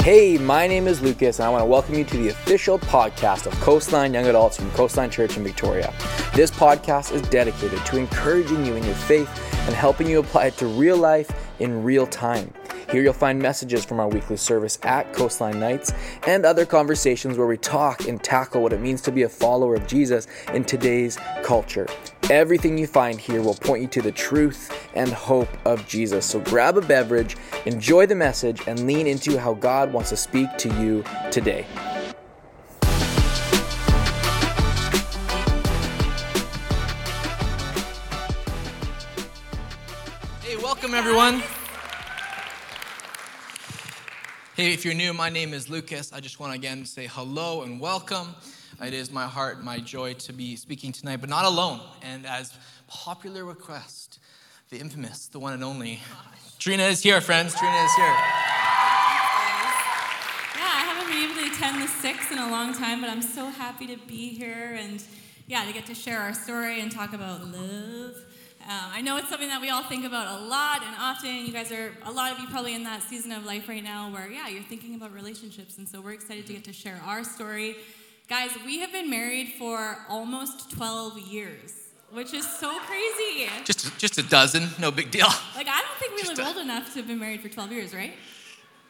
Hey, my name is Lukas, and I want to welcome you to the official podcast of Coastline Young Adults from Coastline Church in Victoria. This podcast is dedicated to encouraging you in your faith and helping you apply it to real life in real time. Here you'll find messages from our weekly service at Coastline Nights and other conversations where we talk and tackle what it means to be a follower of Jesus in today's culture. Everything you find here will point you to the truth and hope of Jesus. So grab a beverage, enjoy the message, and lean into how God wants to speak to you today. Hey, welcome everyone. Hey, if you're new, my name is Lukas. I just want to again say hello and welcome. It is my heart, my joy to be speaking tonight, but not alone. And as popular request, the infamous, the one and only, Trina is here, friends. Trina is here. Yeah, I haven't been able to attend the six in a long time, but I'm so happy to be here and yeah, to get to share our story and talk about love. Uh, I know it's something that we all think about a lot and often. You guys are, a lot of you probably in that season of life right now where, yeah, you're thinking about relationships. And so we're excited to get to share our story. Guys, we have been married for almost 12 years, which is so crazy. Just, just a dozen, no big deal. Like, I don't think we Just live a- old enough to have been married for 12 years, right?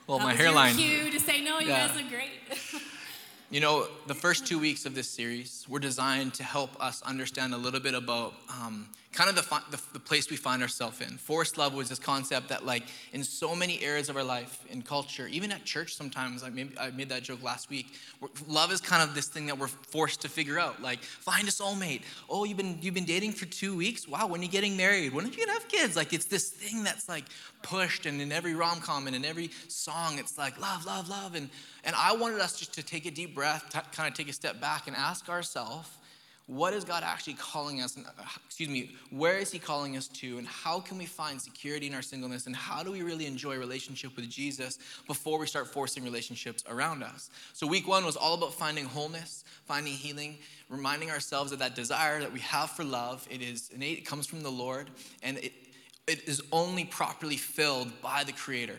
Well, That my your hairline. cue to say, no, you Yeah. guys look great. You know, the first two weeks of this series were designed to help us understand a little bit about um, kind of the, the, the place we find ourselves in. Forced love was this concept that, like, in so many areas of our life, in culture, even at church sometimes, I made, I made that joke last week. Love is kind of this thing that we're forced to figure out. Like, find a soulmate. Oh, you've been, you've been dating for two weeks? Wow, when are you getting married? When are you gonna have kids? Like, it's this thing that's like pushed, and in every rom com and in every song, it's like love, love, love. And, and I wanted us just to take a deep breath, t- kind of take a step back and ask ourselves, what is God actually calling us? And, uh, excuse me, where is He calling us to? And how can we find security in our singleness? And how do we really enjoy relationship with Jesus before we start forcing relationships around us? So, week one was all about finding wholeness, finding healing, reminding ourselves of that desire that we have for love. It is innate, it comes from the Lord, and it, it is only properly filled by the Creator.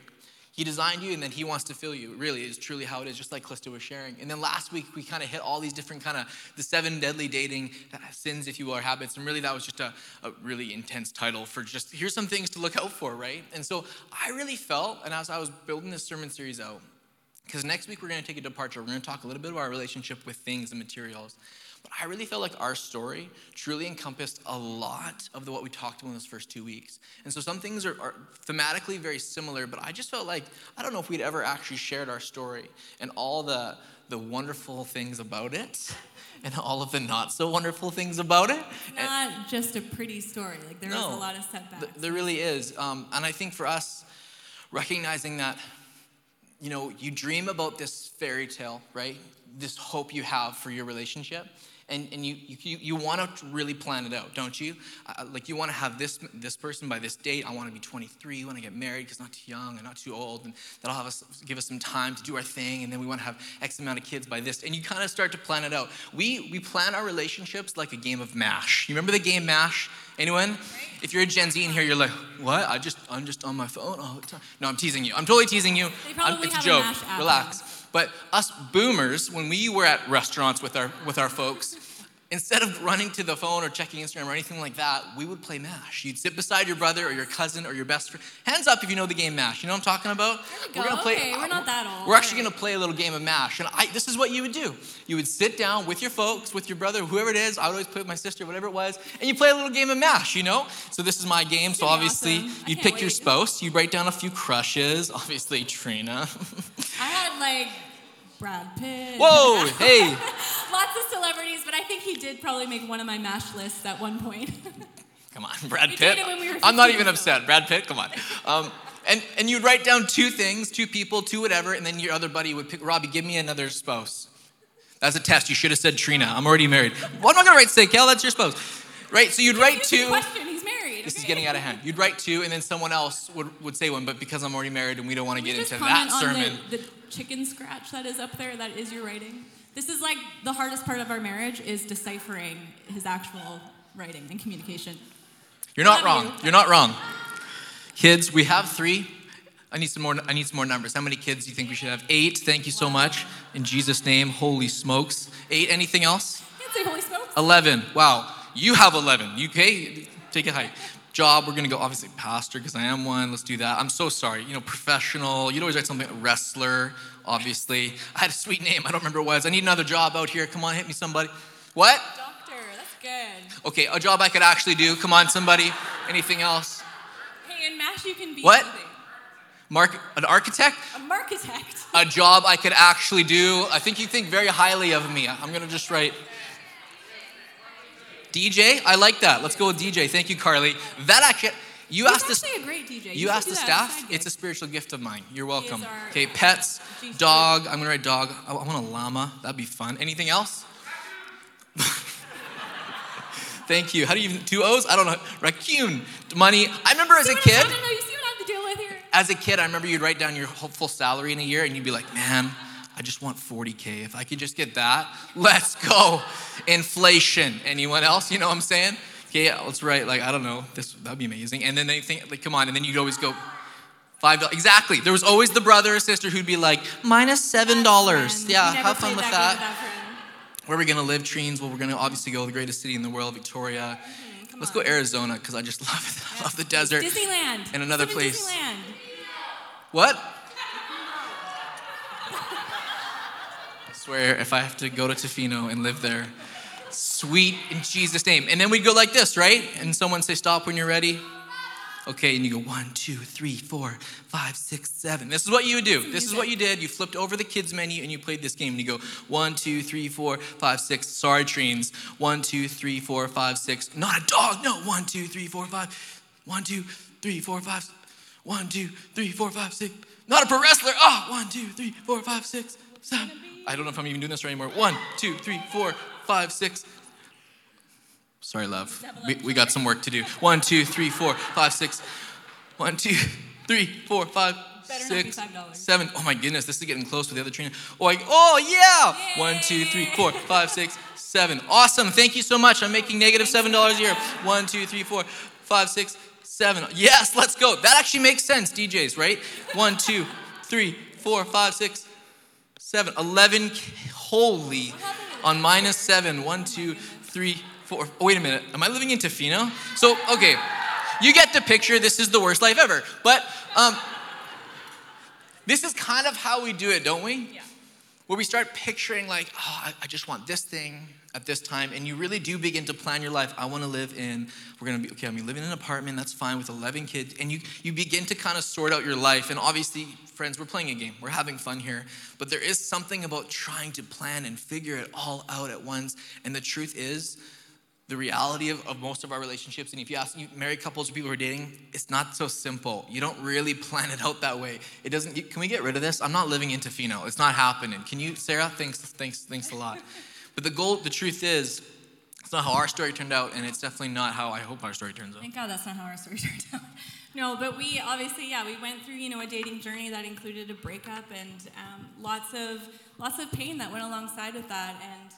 He designed you and then he wants to fill you. Really is truly how it is, just like Calista was sharing. And then last week we kind of hit all these different kind of the seven deadly dating uh, sins, if you will, or habits. And really that was just a, a really intense title for just here's some things to look out for, right? And so I really felt, and as I was building this sermon series out, because next week we're going to take a departure. We're going to talk a little bit about our relationship with things and materials. But I really felt like our story truly encompassed a lot of the, what we talked about in those first two weeks. And so some things are, are thematically very similar, but I just felt like, I don't know if we'd ever actually shared our story and all the, the wonderful things about it and all of the not so wonderful things about it. And- Not just a pretty story. Like there's No. a lot of setbacks. Th- There really is. Um, and I think for us, recognizing that, you know, you dream about this fairy tale, right? This hope you have for your relationship. And, and you, you, you want to really plan it out, don't you? Uh, like you want to have this, this person by this date. I want to be 23. I want to get married because not too young and not too old. And that'll have us, give us some time to do our thing. And then we want to have X amount of kids by this. And you kind of start to plan it out. We, we plan our relationships like a game of MASH. You remember the game MASH? Anyone? If you're a Gen Z in here, you're like, what? I just, I'm just on my phone all the time. No, I'm teasing you. I'm totally teasing you. They probably I'm- it's a have a joke. MASH app Relax. But us boomers, when we were at restaurants with our with our folks, instead of running to the phone or checking Instagram or anything like that, we would play MASH. You'd sit beside your brother or your cousin or your best friend. Hands up if you know the game MASH. You know what I'm talking about? we go. Okay, we're not that old. We're actually gonna play a little game of MASH. And I, this is what you would do. You would sit down with your folks, with your brother, whoever it is. I would always play with my sister, whatever it was, and you play a little game of MASH, you know? So this is my game. So obviously awesome. You'd can't pick your spouse, you'd write down a few crushes, obviously Trina. I had like Brad Pitt. Whoa, hey. Lots of celebrities, but I think he did probably make one of my MASH lists at one point. Come on, Brad Pitt. we I'm not even upset. Brad Pitt, come on. Um, and, and you'd write down two things, two people, two whatever, and then your other buddy would pick, Robbie, give me another spouse. That's a test. You should have said Trina. I'm already married. Well, I'm I going to write say, Kel, that's your spouse. Right? So you'd write two. Question: He's married. This is getting out of hand. You'd write two, and then someone else would, would say one, but because I'm already married and we don't want to get into that sermon. The, the chicken scratch that is up there. That is your writing. This is like the hardest part of our marriage is deciphering his actual writing and communication. You're not wrong. you. You're not wrong. Kids, we have three. I need some more. I need some more numbers. How many kids do you think we should have? Eight. Thank you so much. In Jesus' name, holy smokes. Eight. Anything else? Can't say holy smokes. Eleven. Wow. You have eleven. You okay? Take it high. Job. We're gonna go obviously pastor because I am one. Let's do that. I'm so sorry. You know, professional. You'd always write something wrestler. Obviously, I had a sweet name. I don't remember what it was. I need another job out here. Come on, hit me, somebody. What? Doctor, that's good. Okay, a job I could actually do. Come on, somebody. Anything else? Hey, in MASH you can be What? anything. Mark, an architect? A architect. A job I could actually do. I think you think very highly of me. I'm gonna just write DJ. I like that. Let's go with DJ. Thank you, Carly. That actually, you He's asked this. actually a great DJ. You should asked the that as a staff. It's a spiritual gift of mine. You're welcome. our- Okay, pets, dog. I'm gonna write dog. I want a llama. That'd be fun. Anything else? Thank you. How do you even two O's? I don't know. Raccoon. Money. I remember as a kid. I'm talking about? You see what I have to deal with here? As a kid, I remember you'd write down your whole full salary in a year, and you'd be like, "Man, I just want 40k. If I could just get that, let's go." Inflation. Anyone else? You know what I'm saying? Okay, yeah, let's write like I don't know. This that'd be amazing. And then they think like, come on, and then you'd always go. Five dollars. Exactly. There was always the brother or sister who'd be like, minus seven dollars. Yeah, have fun with that. that. Where are we gonna live, Treens? Well, we're gonna obviously go to the greatest city in the world, Victoria. Mm-hmm, come Let's on. go Arizona because I just love it. I love the desert. Disneyland. And another Let's live in place. Disneyland. What? Swear, if I have to go to Tofino and live there, sweet in Jesus' name. And then we'd go like this, right? And someone say, stop when you're ready. Okay, and you go one, two, three, four, five, six, seven. This is what you would do. This is what you did. You flipped over the kids' menu and you played this game. And you go one, two, three, four, five, six. Sorry, trains. One, two, three, four, five, six. Not a dog. No. One, two, three, four, five. One, two, three, four, five. One, two, three, four, five, six. Not a pro wrestler. Oh, one, two, three, four, five, six, seven. I don't know if I'm even doing this right anymore. One, two, three, four, five, six. Sorry, love. We, we got some work to do. One, two, three, four, five, six. One, two, three, four, five, Better six, seven. Oh my goodness, this is getting close with the other trainer. Oh, I, oh yeah! One, two, three, four, five, six, seven. Awesome. Thank you so much. I'm making negative seven dollars a year. One, two, three, four, five, six, seven. Yes, let's go. That actually makes sense, DJs, right? One, two, three, four, five, six, seven. Eleven. Holy. On minus seven. One, two, three, four. Oh, wait a minute. Am I living in Tofino? So, okay. You get the picture. This is the worst life ever. But um, this is kind of how we do it, don't we? Yeah. Where we start picturing, like, oh, I, I just want this thing at this time. And you really do begin to plan your life. I want to live in, we're going to be, okay, I'm live in an apartment. That's fine with 11 kids. And you, you begin to kind of sort out your life. And obviously, friends, we're playing a game. We're having fun here. But there is something about trying to plan and figure it all out at once. And the truth is, the reality of, of most of our relationships, and if you ask you married couples or people who are dating, it's not so simple. You don't really plan it out that way. It doesn't. Can we get rid of this? I'm not living in Tofino. It's not happening. Can you, Sarah? Thanks, thanks, thanks a lot. But the goal, the truth is, it's not how our story turned out, and it's definitely not how I hope our story turns out. Thank God that's not how our story turned out. No, but we obviously, yeah, we went through, you know, a dating journey that included a breakup and um, lots of lots of pain that went alongside with that. And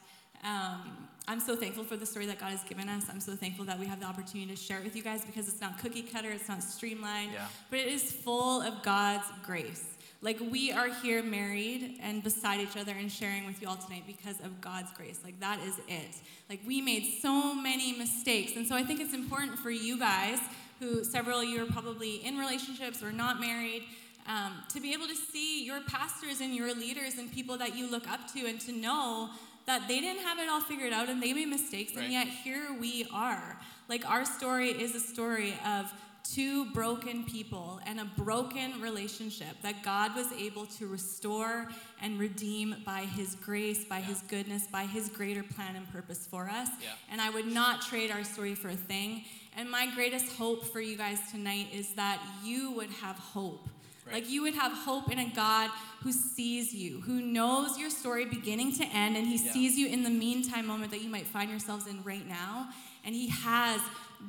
um, I'm so thankful for the story that God has given us. I'm so thankful that we have the opportunity to share it with you guys because it's not cookie cutter, it's not streamlined, Yeah. but it is full of God's grace. Like we are here married and beside each other and sharing with you all tonight because of God's grace. Like that is it. Like we made so many mistakes. And so I think it's important for you guys, who several of you are probably in relationships or not married, um, to be able to see your pastors and your leaders and people that you look up to and to know that they didn't have it all figured out and they made mistakes Right. and yet here we are. Like our story is a story of two broken people and a broken relationship that God was able to restore and redeem by His grace, by His goodness, by His greater plan and purpose for us. Yeah. And I would not trade our story for a thing. And my greatest hope for you guys tonight is that you would have hope. Right. Like you would have hope in a God who sees you, who knows your story beginning to end, and He Yeah. sees you in the meantime moment that you might find yourselves in right now. And He has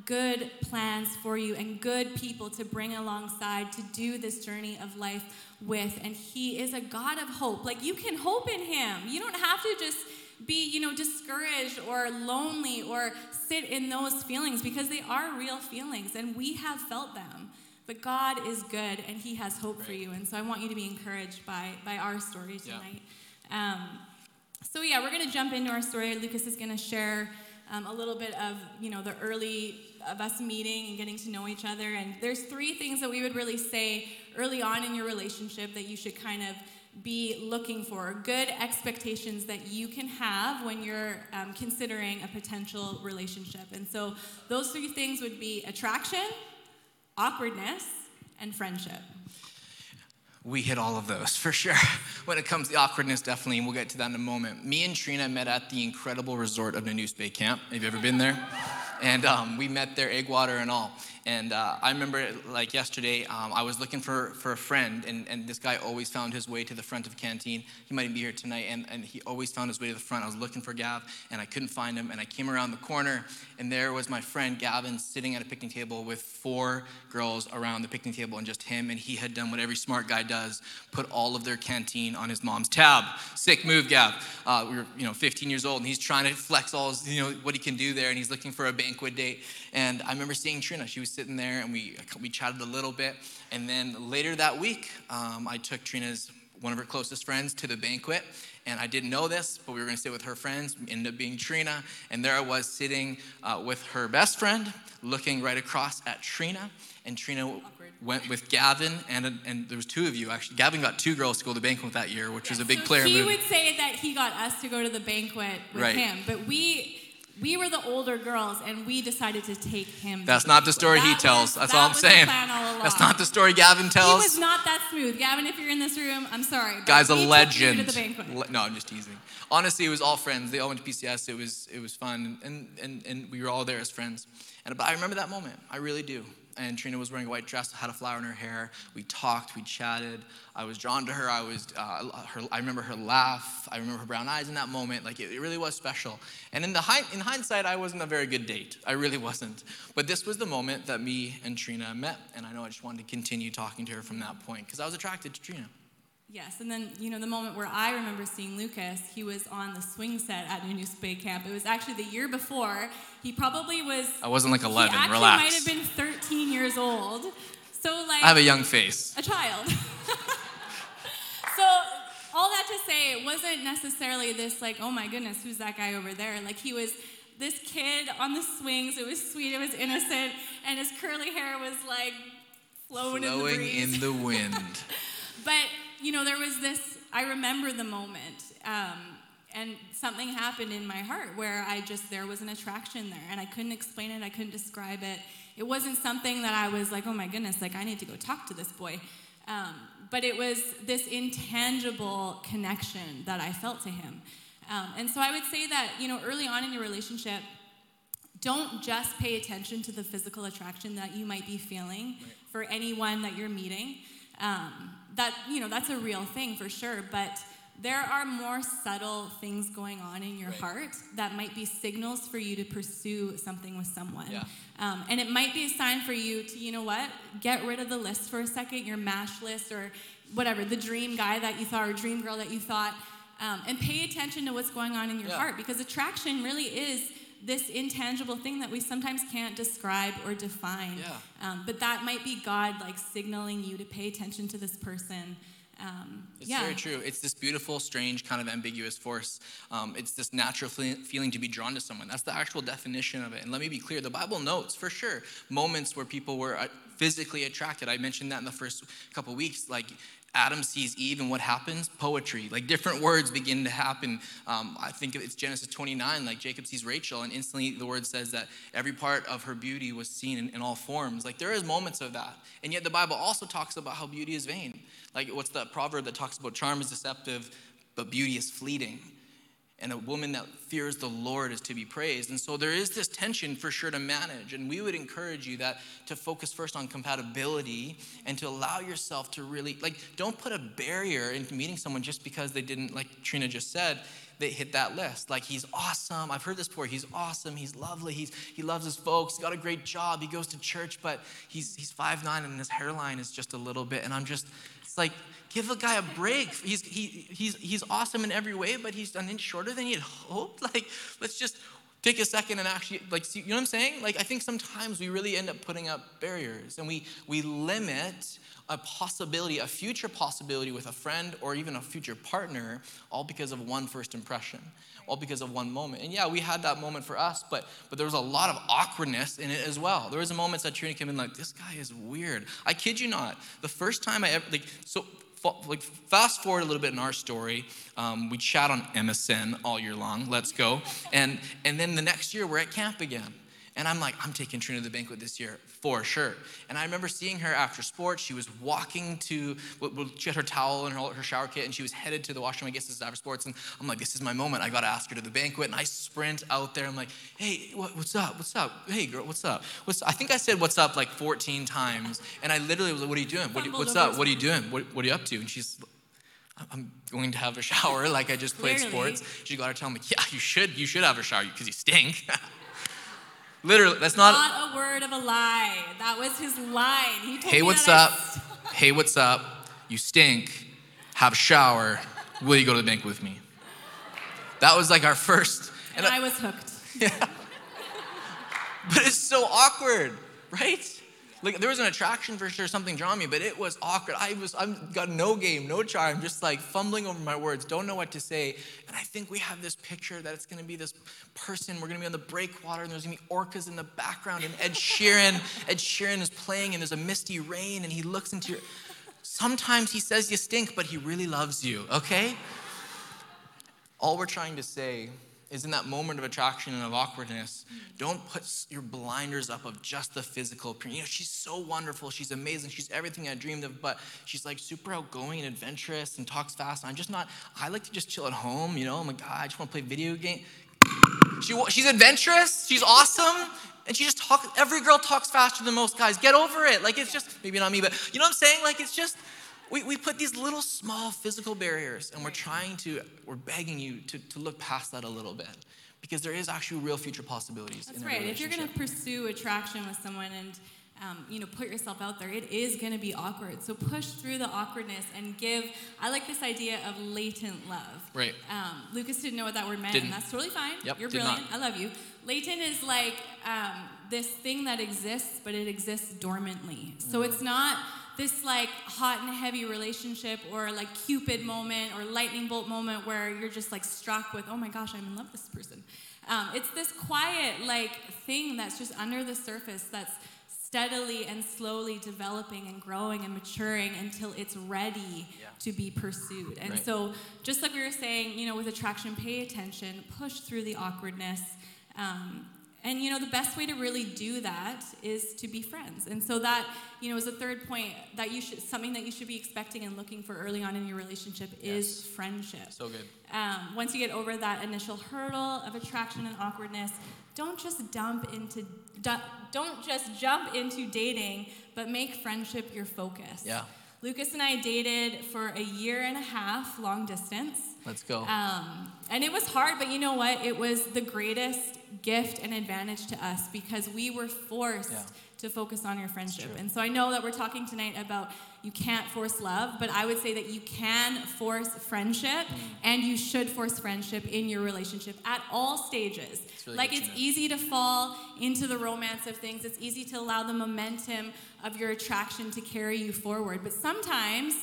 good plans for you and good people to bring alongside to do this journey of life with. And He is a God of hope. Like you can hope in Him. You don't have to just be, you know, discouraged or lonely or sit in those feelings because they are real feelings and we have felt them. But God is good and He has hope right. for you. And so I want you to be encouraged by, by our story tonight. Yeah. Um, so, yeah, we're going to jump into our story. Lukas is going to share um, a little bit of, you know, the early of us meeting and getting to know each other. And there's three things that we would really say early on in your relationship that you should kind of be looking for, good expectations that you can have when you're um, considering a potential relationship. And so those three things would be attraction, awkwardness, and friendship. We hit all of those for sure. when it comes to awkwardness, definitely, and we'll get to that in a moment. Me and Trina met at the incredible resort of Nanoose Bay Camp. Have you ever been there? And um, we met there, egg water and all. And uh, I remember, like yesterday, um, I was looking for, for a friend, and, and this guy always found his way to the front of canteen. He might be here tonight, and, and he always found his way to the front. I was looking for Gav, and I couldn't find him. And I came around the corner, and there was my friend Gavin sitting at a picnic table with four girls around the picnic table, and just him. And he had done what every smart guy does: put all of their canteen on his mom's tab. Sick move, Gav. Uh, we were, you know, 15 years old, and he's trying to flex all, his, you know, what he can do there, and he's looking for a banquet date. And I remember seeing Trina. She was sitting there and we, we chatted a little bit. And then later that week, um, I took Trina's, one of her closest friends, to the banquet. And I didn't know this, but we were going to sit with her friends, ended up being Trina. And there I was sitting uh, with her best friend, looking right across at Trina. And Trina Awkward. went with Gavin, and, and there was two of you actually. Gavin got two girls to go to the banquet that year, which was a big so player he move. would say that he got us to go to the banquet with right. him, but we we were the older girls and we decided to take him. That's not the story he tells. That's that all I'm saying. all That's not the story Gavin tells. He was not that smooth. Gavin, if you're in this room, I'm sorry. Guy's a legend. no, I'm just teasing. Honestly, it was all friends. They all went to PCS. It was it was fun, and and and we were all there as friends. And but I remember that moment. I really do and Trina was wearing a white dress, had a flower in her hair. We talked, we chatted. I was drawn to her. I was, uh, her, I remember her laugh. I remember her brown eyes in that moment. Like it, it really was special. And in the in hindsight, I wasn't a very good date. I really wasn't. But this was the moment that me and Trina met, and I know I just wanted to continue talking to her from that point because I was attracted to Trina. Yes, and then, you know, the moment where I remember seeing Lukas, he was on the swing set at Nanoose Bay Camp. It was actually the year before. He probably was. I wasn't like 11, he actually relax. might have been 13 years old. So, like. I have a young face. A child. so, all that to say, it wasn't necessarily this, like, oh my goodness, who's that guy over there? Like, he was this kid on the swings. It was sweet, it was innocent, and his curly hair was like flowing, flowing in the breeze. in the wind. but you know, there was this, I remember the moment, um, and something happened in my heart where I just, there was an attraction there, and I couldn't explain it, I couldn't describe it. It wasn't something that I was like, oh my goodness, like I need to go talk to this boy. Um, but it was this intangible connection that I felt to him. Um, and so I would say that, you know, early on in your relationship, don't just pay attention to the physical attraction that you might be feeling right. for anyone that you're meeting. Um, that you know that's a real thing for sure but there are more subtle things going on in your right. heart that might be signals for you to pursue something with someone yeah. um, and it might be a sign for you to you know what get rid of the list for a second your mash list or whatever the dream guy that you thought or dream girl that you thought um, and pay attention to what's going on in your yeah. heart because attraction really is this intangible thing that we sometimes can't describe or define. Yeah. Um, but that might be God like signaling you to pay attention to this person. Um, it's yeah. very true. It's this beautiful, strange, kind of ambiguous force. Um, it's this natural feeling to be drawn to someone. That's the actual definition of it. And let me be clear the Bible notes for sure moments where people were uh, physically attracted. I mentioned that in the first couple weeks. Like Adam sees Eve and what happens? Poetry. Like different words begin to happen. Um, I think it's Genesis 29, like Jacob sees Rachel, and instantly the word says that every part of her beauty was seen in, in all forms. Like there is moments of that. And yet the Bible also talks about how beauty is vain. Like what's the proverb that talks about charm is deceptive, but beauty is fleeting and a woman that fears the Lord is to be praised. And so there is this tension for sure to manage. And we would encourage you that to focus first on compatibility and to allow yourself to really, like, don't put a barrier into meeting someone just because they didn't, like Trina just said, they hit that list. Like, he's awesome. I've heard this before. He's awesome. He's lovely. He's, he loves his folks. He's got a great job. He goes to church, but he's, he's 5'9 and his hairline is just a little bit. And I'm just, it's like, give a guy a break. He's, he, he's, he's awesome in every way, but he's an inch shorter than he had hoped. Like, let's just take a second and actually like see, you know what i'm saying like i think sometimes we really end up putting up barriers and we we limit a possibility a future possibility with a friend or even a future partner all because of one first impression all because of one moment and yeah we had that moment for us but but there was a lot of awkwardness in it as well there was a moment that Trina came in like this guy is weird i kid you not the first time i ever like so like fast forward a little bit in our story um, we chat on msn all year long. Let's go. And and then the next year we're at camp again and i'm like i'm taking trina to the banquet this year for sure. And i remember seeing her after sports. She was walking to she had her towel and her, her shower kit and she was headed to the washroom i guess this is after sports. And i'm like this is my moment. I gotta ask her to the banquet and i sprint out there. I'm like hey what, what's up? What's up? Hey girl what's up? What's i think i said what's up like 14 times. And i literally was like what are you doing? What, what's up? what are you doing? what, what are you up to? And she's I'm going to have a shower like I just played Clearly. sports. She got to tell me, yeah, you should, you should have a shower because you stink. Literally, that's not. Not a word of a lie. That was his line. He told hey, what's up? hey, what's up? You stink. Have a shower. Will you go to the bank with me? That was like our first. And, and I, I was hooked. Yeah. but it's so awkward, right? Like there was an attraction for sure, something drawn me, but it was awkward. I was I've got no game, no charm, just like fumbling over my words, don't know what to say. And I think we have this picture that it's gonna be this person, we're gonna be on the breakwater, and there's gonna be orcas in the background, and Ed Sheeran, Ed Sheeran is playing, and there's a misty rain, and he looks into your sometimes he says you stink, but he really loves you, okay? All we're trying to say is in that moment of attraction and of awkwardness, don't put your blinders up of just the physical You know, she's so wonderful, she's amazing, she's everything I dreamed of, but she's like super outgoing and adventurous and talks fast. And I'm just not, I like to just chill at home, you know, I'm like, God, I just want to play video game. She, she's adventurous, she's awesome, and she just talks, every girl talks faster than most guys. Get over it. Like, it's just, maybe not me, but you know what I'm saying? Like, it's just, we, we put these little small physical barriers and we're trying to, we're begging you to, to look past that a little bit because there is actually real future possibilities. That's right. If you're going to pursue attraction with someone and um, you know put yourself out there, it is going to be awkward. So push through the awkwardness and give. I like this idea of latent love. Right. Um, Lukas didn't know what that word meant, didn't. and that's totally fine. Yep, you're brilliant. I love you. Latent is like um, this thing that exists, but it exists dormantly. So mm. it's not this like hot and heavy relationship or like Cupid moment or lightning bolt moment where you're just like struck with, oh my gosh, I'm in love with this person. Um, it's this quiet like thing that's just under the surface that's steadily and slowly developing and growing and maturing until it's ready yeah. to be pursued. And right. so, just like we were saying, you know, with attraction, pay attention, push through the awkwardness. Um, and you know, the best way to really do that is to be friends. And so that, you know, is a third point that you should something that you should be expecting and looking for early on in your relationship yes. is friendship. So good. Um, once you get over that initial hurdle of attraction and awkwardness, don't just dump into don't just jump into dating, but make friendship your focus. Yeah. Lukas and I dated for a year and a half, long distance. Let's go. Um, and it was hard, but you know what? It was the greatest gift and advantage to us because we were forced yeah. To focus on your friendship. And so I know that we're talking tonight about you can't force love, but I would say that you can force friendship mm. and you should force friendship in your relationship at all stages. It's really like it's easy to fall into the romance of things, it's easy to allow the momentum of your attraction to carry you forward. But sometimes,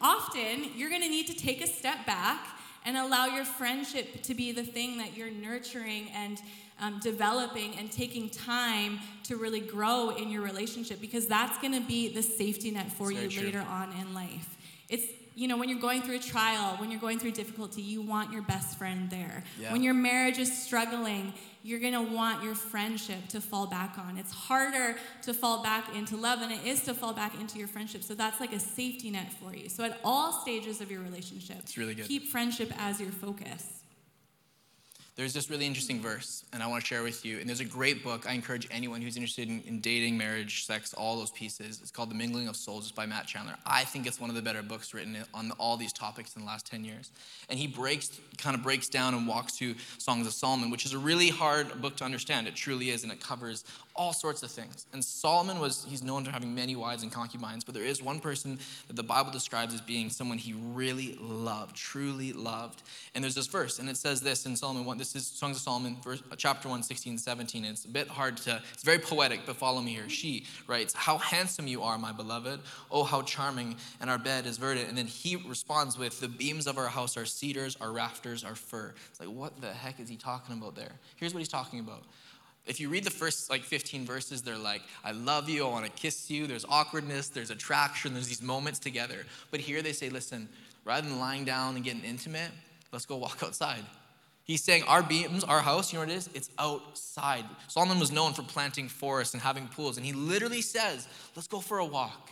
often, you're gonna need to take a step back and allow your friendship to be the thing that you're nurturing and um, developing and taking time to really grow in your relationship because that's going to be the safety net for that's you later on in life. It's you know, when you're going through a trial, when you're going through difficulty, you want your best friend there. Yeah. When your marriage is struggling, you're going to want your friendship to fall back on. It's harder to fall back into love than it is to fall back into your friendship. So that's like a safety net for you. So at all stages of your relationship, it's really good. keep friendship as your focus there's this really interesting verse, and I want to share with you. And there's a great book I encourage anyone who's interested in, in, dating, marriage, sex, all those pieces. It's called The Mingling of Souls. By Matt Chandler. I think it's one of the better books written on all these topics in the last 10 years. And he breaks, kind of breaks down and walks through Songs of Solomon, which is a really hard book to understand. It truly is, and it covers all sorts of things. And Solomon was, he's known for having many wives and concubines, but there is one person that the Bible describes as being someone he really loved, truly loved. And there's this verse, and it says this in Solomon 1 this is Songs of Solomon, verse, uh, chapter 1, 16, 17. It's a bit hard to, it's very poetic, but follow me here. She writes, How handsome you are, my beloved. Oh, how charming. And our bed is verdant. And then he responds with, The beams of our house are cedars, our rafters are fir. It's like, what the heck is he talking about there? Here's what he's talking about. If you read the first like 15 verses, they're like, I love you, I want to kiss you. There's awkwardness, there's attraction, there's these moments together. But here they say, listen, rather than lying down and getting intimate, let's go walk outside. He's saying our beams, our house, you know what it is? It's outside. Solomon was known for planting forests and having pools, and he literally says, let's go for a walk.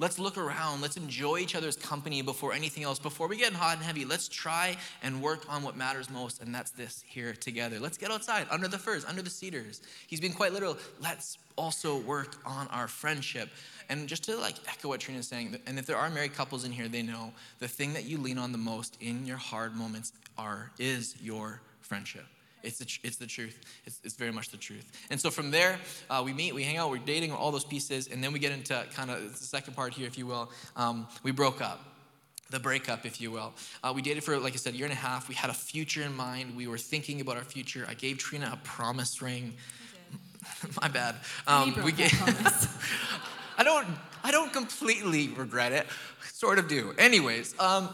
Let's look around. Let's enjoy each other's company before anything else. Before we get hot and heavy, let's try and work on what matters most, and that's this here together. Let's get outside, under the firs, under the cedars. He's being quite literal. Let's also work on our friendship. And just to like echo what Trina's saying, and if there are married couples in here, they know the thing that you lean on the most in your hard moments are is your friendship. It's the, it's the truth. It's, it's very much the truth. And so from there, uh, we meet, we hang out, we're dating, all those pieces, and then we get into kind of the second part here, if you will. Um, we broke up the breakup, if you will. Uh, we dated for, like I said, a year and a half. We had a future in mind. We were thinking about our future. I gave Trina a promise ring. My bad. Um, we gave. I don't. I don't completely regret it. Sort of do. Anyways, um,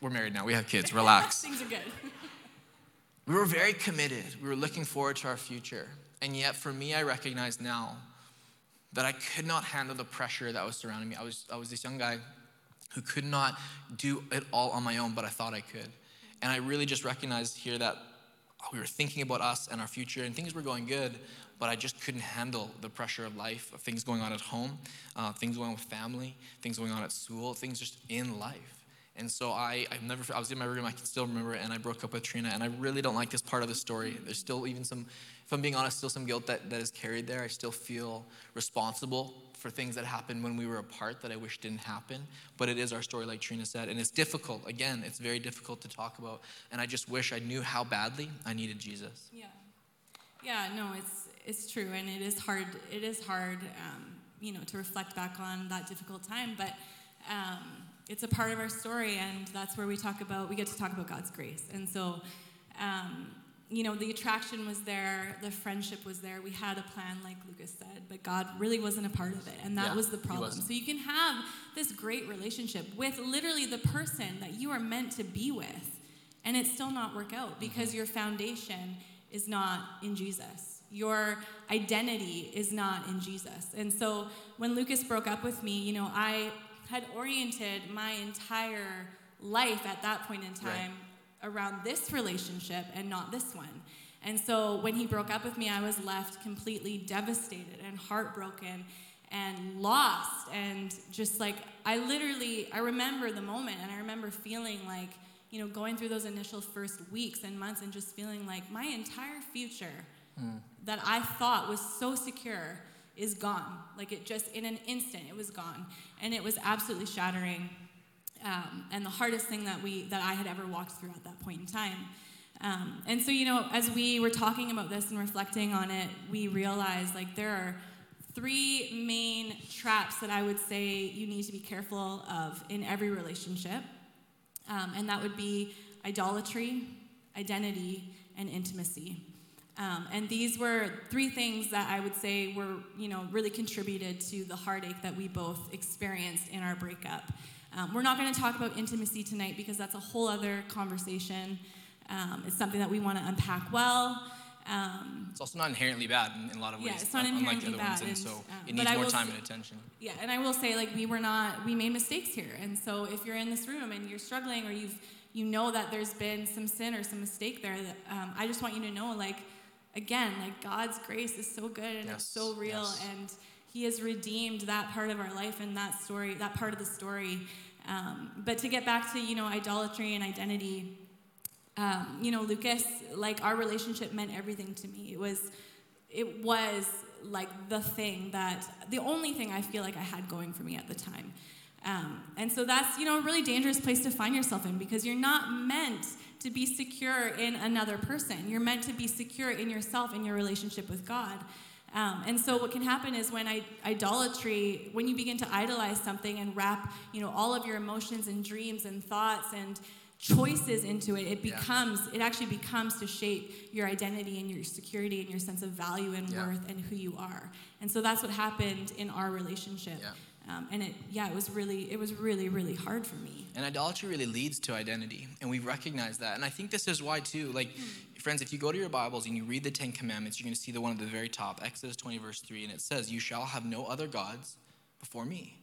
we're married now. We have kids. Relax. Things are good. We were very committed. We were looking forward to our future. And yet, for me, I recognize now that I could not handle the pressure that was surrounding me. I was, I was this young guy who could not do it all on my own, but I thought I could. And I really just recognized here that we were thinking about us and our future, and things were going good, but I just couldn't handle the pressure of life, of things going on at home, uh, things going on with family, things going on at school, things just in life. And so I, I've never, I was in my room, I can still remember it, and I broke up with Trina, and I really don't like this part of the story. There's still even some, if I'm being honest, still some guilt that, that is carried there. I still feel responsible for things that happened when we were apart that I wish didn't happen. But it is our story, like Trina said, and it's difficult. Again, it's very difficult to talk about, and I just wish I knew how badly I needed Jesus. Yeah, yeah, no, it's it's true, and it is hard. It is hard, um, you know, to reflect back on that difficult time, but. Um, it's a part of our story, and that's where we talk about, we get to talk about God's grace. And so, um, you know, the attraction was there, the friendship was there. We had a plan, like Lukas said, but God really wasn't a part of it, and that yeah, was the problem. So you can have this great relationship with literally the person that you are meant to be with, and it still not work out because mm-hmm. your foundation is not in Jesus. Your identity is not in Jesus. And so when Lukas broke up with me, you know, I had oriented my entire life at that point in time right. around this relationship and not this one. And so when he broke up with me, I was left completely devastated and heartbroken and lost and just like I literally I remember the moment and I remember feeling like you know going through those initial first weeks and months and just feeling like my entire future mm. that I thought was so secure is gone. Like it just, in an instant, it was gone. And it was absolutely shattering. Um, and the hardest thing that we that I had ever walked through at that point in time. Um, and so, you know, as we were talking about this and reflecting on it, we realized like there are three main traps that I would say you need to be careful of in every relationship. Um, and that would be idolatry, identity, and intimacy. Um, and these were three things that I would say were, you know, really contributed to the heartache that we both experienced in our breakup. Um, we're not going to talk about intimacy tonight because that's a whole other conversation. Um, it's something that we want to unpack well. Um, it's also not inherently bad in, in, a lot of ways. Yeah, it's not inherently unlike the other bad. Ones, and, and so um, it needs more time say, and attention. Yeah, and I will say, like, we were not, we made mistakes here. And so if you're in this room and you're struggling or you've, you know that there's been some sin or some mistake there, that, um, I just want you to know, like, again, like God's grace is so good and yes. it's so real yes. and he has redeemed that part of our life and that story, that part of the story. Um, but to get back to, you know, idolatry and identity, um, you know, Lukas, like our relationship meant everything to me. It was, it was like the thing that, the only thing I feel like I had going for me at the time. Um, and so that's, you know, a really dangerous place to find yourself in because you're not meant to be secure in another person. You're meant to be secure in yourself, in your relationship with God. Um, and so what can happen is when I, idolatry, when you begin to idolize something and wrap, you know, all of your emotions and dreams and thoughts and choices into it, it Yeah. becomes, it actually becomes to shape your identity and your security and your sense of value and Yeah. worth and who you are. And so that's what happened in our relationship. Yeah. Um, and it, yeah, it was really, it was really, really hard for me. And idolatry really leads to identity, and we recognize that. And I think this is why, too, like, friends, if you go to your Bibles and you read the Ten Commandments, you're going to see the one at the very top, Exodus 20, verse 3, and it says, You shall have no other gods before me.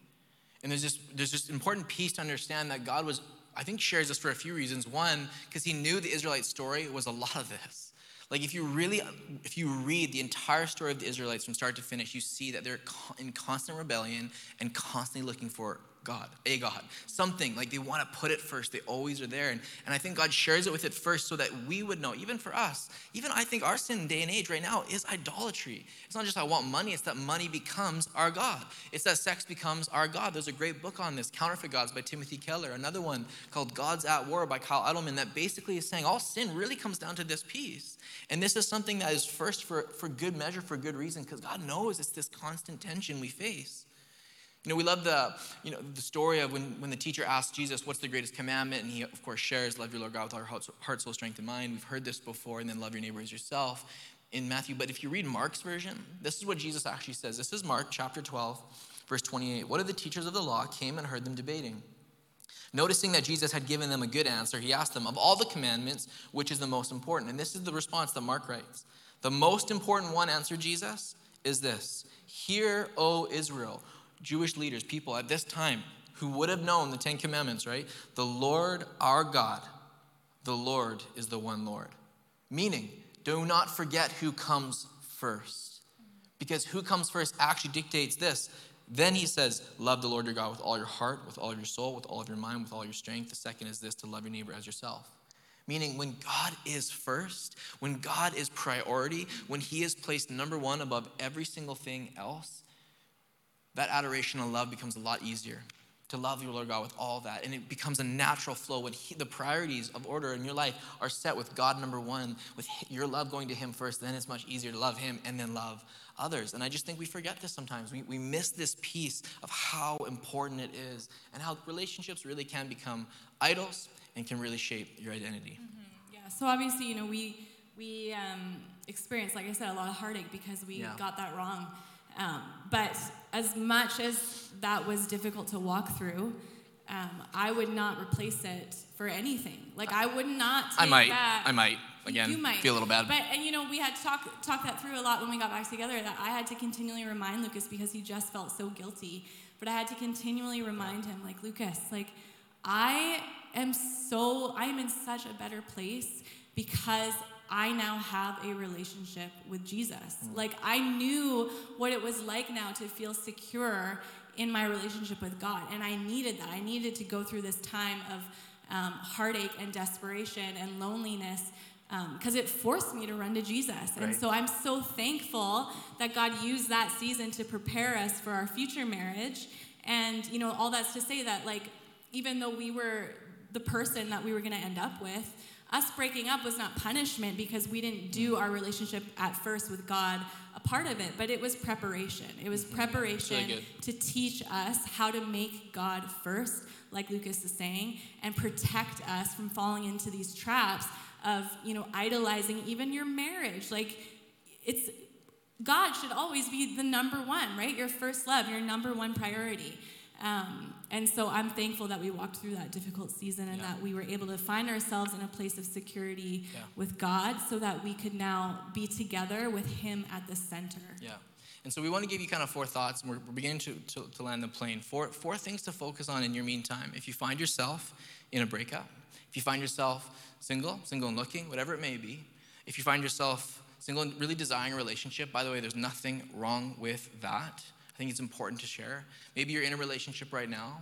And there's this, there's this important piece to understand that God was, I think, shares this for a few reasons. One, because he knew the Israelite story was a lot of this. Like if you really, if you read the entire story of the Israelites from start to finish, you see that they're in constant rebellion and constantly looking for God, a God, something like they want to put it first. They always are there, and and I think God shares it with it first so that we would know. Even for us, even I think our sin day and age right now is idolatry. It's not just I want money; it's that money becomes our God. It's that sex becomes our God. There's a great book on this, Counterfeit Gods by Timothy Keller. Another one called Gods at War by Kyle Idleman that basically is saying all sin really comes down to this piece. And this is something that is first for, for good measure, for good reason, because God knows it's this constant tension we face. You know, we love the, you know, the story of when, when the teacher asked Jesus, what's the greatest commandment? And he, of course, shares, love your Lord God with all your heart, soul, strength, and mind. We've heard this before, and then love your neighbor as yourself in Matthew. But if you read Mark's version, this is what Jesus actually says. This is Mark chapter 12, verse 28. What if the teachers of the law came and heard them debating? Noticing that Jesus had given them a good answer, he asked them, Of all the commandments, which is the most important? And this is the response that Mark writes. The most important one, answered Jesus, is this Hear, O Israel, Jewish leaders, people at this time who would have known the Ten Commandments, right? The Lord our God, the Lord is the one Lord. Meaning, do not forget who comes first. Because who comes first actually dictates this. Then he says, Love the Lord your God with all your heart, with all of your soul, with all of your mind, with all your strength. The second is this to love your neighbor as yourself. Meaning, when God is first, when God is priority, when he is placed number one above every single thing else, that adoration and love becomes a lot easier to love your Lord God with all that. And it becomes a natural flow when he, the priorities of order in your life are set with God number one, with your love going to Him first. Then it's much easier to love Him and then love others. And I just think we forget this sometimes. We, we miss this piece of how important it is and how relationships really can become idols and can really shape your identity. Yeah. So obviously, you know, we we um, experienced, like I said, a lot of heartache because we Yeah. got that wrong. Um, but as much as that was difficult to walk through, um, I would not replace it for anything. Like I would not. Take I might. That, I might. Again, you might feel a little bad. But and you know, we had to talk talk that through a lot when we got back together. That I had to continually remind Lukas because he just felt so guilty. But I had to continually remind him, like Lukas, like I am so I am in such a better place because I now have a relationship with Jesus. Mm. Like I knew what it was like now to feel secure in my relationship with God, and I needed that. I needed to go through this time of um, heartache and desperation and loneliness because it forced me to run to Jesus. And so I'm so thankful that God used that season to prepare us for our future marriage. And, you know, all that's to say that, like, even though we were the person that we were going to end up with, us breaking up was not punishment because we didn't do mm-hmm. our relationship at first with God a part of it, but it was preparation. It was mm-hmm. preparation good. to teach us how to make God first, like Lukas is saying, and protect us from falling into these traps of, you know, idolizing even your marriage. Like it's God should always be the number one, right? Your first love, your number one priority. Um, and so I'm thankful that we walked through that difficult season and Yeah. that we were able to find ourselves in a place of security Yeah. with God so that we could now be together with Him at the center. Yeah. And so we want to give you kind of four thoughts, and we're, we're beginning to, to, to land the plane. Four, four things to focus on in your meantime. If you find yourself in a breakup, if you find yourself single, single and looking, whatever it may be, if you find yourself single and really desiring a relationship, by the way, there's nothing wrong with that. Think it's important to share. Maybe you're in a relationship right now.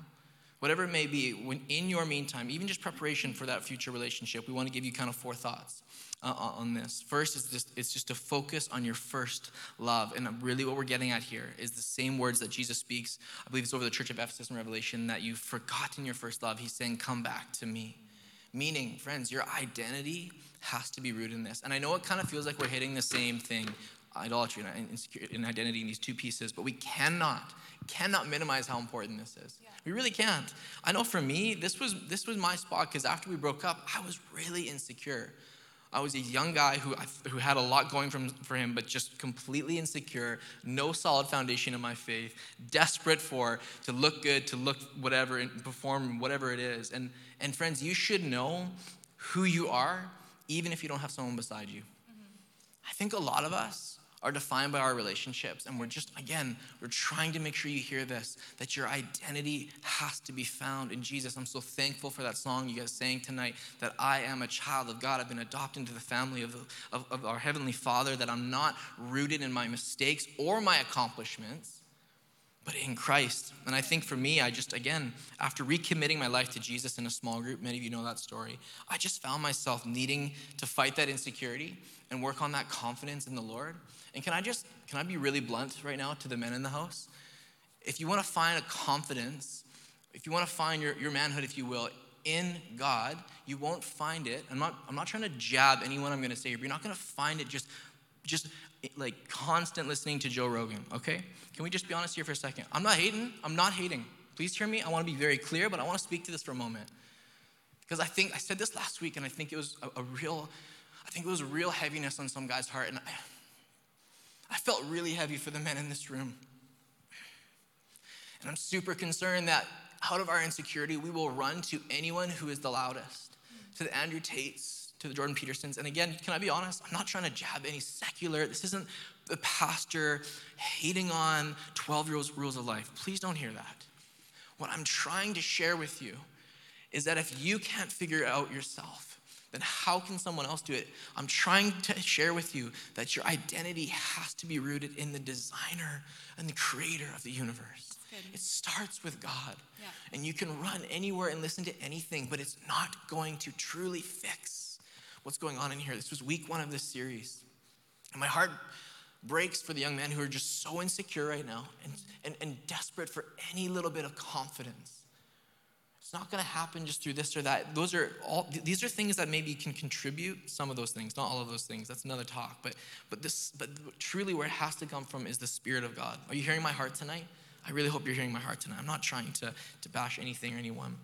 Whatever it may be, when in your meantime, even just preparation for that future relationship, we want to give you kind of four thoughts uh, on this. First is just it's just to focus on your first love, and really what we're getting at here is the same words that Jesus speaks. I believe it's over the church of Ephesus in Revelation that you've forgotten your first love. He's saying, "Come back to me." Meaning, friends, your identity has to be rooted in this. And I know it kind of feels like we're hitting the same thing. Idolatry and, insecurity and identity in these two pieces, but we cannot, cannot minimize how important this is. Yeah. We really can't. I know for me, this was this was my spot because after we broke up, I was really insecure. I was a young guy who, who had a lot going from, for him, but just completely insecure, no solid foundation in my faith, desperate for to look good, to look whatever, and perform whatever it is. And, and friends, you should know who you are, even if you don't have someone beside you. Mm-hmm. I think a lot of us, are defined by our relationships. And we're just, again, we're trying to make sure you hear this that your identity has to be found in Jesus. I'm so thankful for that song you guys sang tonight that I am a child of God. I've been adopted into the family of, of, of our Heavenly Father, that I'm not rooted in my mistakes or my accomplishments, but in Christ. And I think for me, I just, again, after recommitting my life to Jesus in a small group, many of you know that story, I just found myself needing to fight that insecurity and work on that confidence in the Lord. And can I just, can I be really blunt right now to the men in the house? If you want to find a confidence, if you want to find your, your manhood, if you will, in God, you won't find it. I'm not, I'm not trying to jab anyone I'm going to say but you're not going to find it just, just like constant listening to Joe Rogan, okay? Can we just be honest here for a second? I'm not hating. I'm not hating. Please hear me. I want to be very clear, but I want to speak to this for a moment. Because I think, I said this last week, and I think it was a, a real, I think it was real heaviness on some guy's heart. And I, I felt really heavy for the men in this room. And I'm super concerned that out of our insecurity, we will run to anyone who is the loudest, to the Andrew Tates, to the Jordan Petersons. And again, can I be honest? I'm not trying to jab any secular. This isn't the pastor hating on 12 year olds' rules of life. Please don't hear that. What I'm trying to share with you is that if you can't figure it out yourself, then how can someone else do it? I'm trying to share with you that your identity has to be rooted in the designer and the creator of the universe. It starts with God. Yeah. And you can run anywhere and listen to anything, but it's not going to truly fix what's going on in here. This was week one of this series. And my heart breaks for the young men who are just so insecure right now and, and, and desperate for any little bit of confidence. It's not going to happen just through this or that. Those are all these are things that maybe can contribute some of those things, not all of those things. That's another talk. But but this but truly where it has to come from is the spirit of God. Are you hearing my heart tonight? I really hope you're hearing my heart tonight. I'm not trying to, to bash anything or anyone.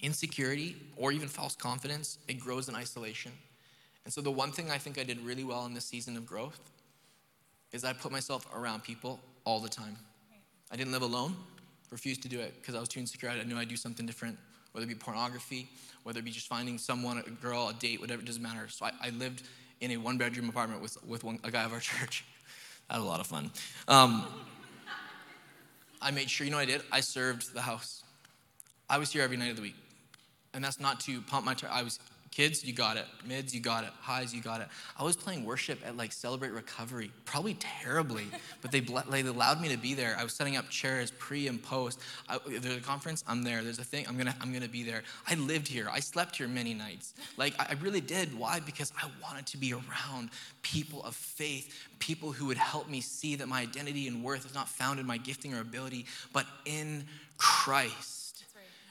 Insecurity or even false confidence, it grows in isolation. And so the one thing I think I did really well in this season of growth is I put myself around people all the time. I didn't live alone refused to do it because I was too insecure. I knew I'd do something different, whether it be pornography, whether it be just finding someone, a girl, a date, whatever, it doesn't matter. So I, I lived in a one bedroom apartment with, with one, a guy of our church. I had a lot of fun. Um, I made sure, you know I did? I served the house. I was here every night of the week. And that's not to pump my, I was Kids, you got it. Mids, you got it. Highs, you got it. I was playing worship at like Celebrate Recovery, probably terribly, but they, they allowed me to be there. I was setting up chairs pre and post. I, there's a conference, I'm there. There's a thing, I'm gonna, I'm gonna be there. I lived here. I slept here many nights. Like I really did. Why? Because I wanted to be around people of faith, people who would help me see that my identity and worth is not found in my gifting or ability, but in Christ.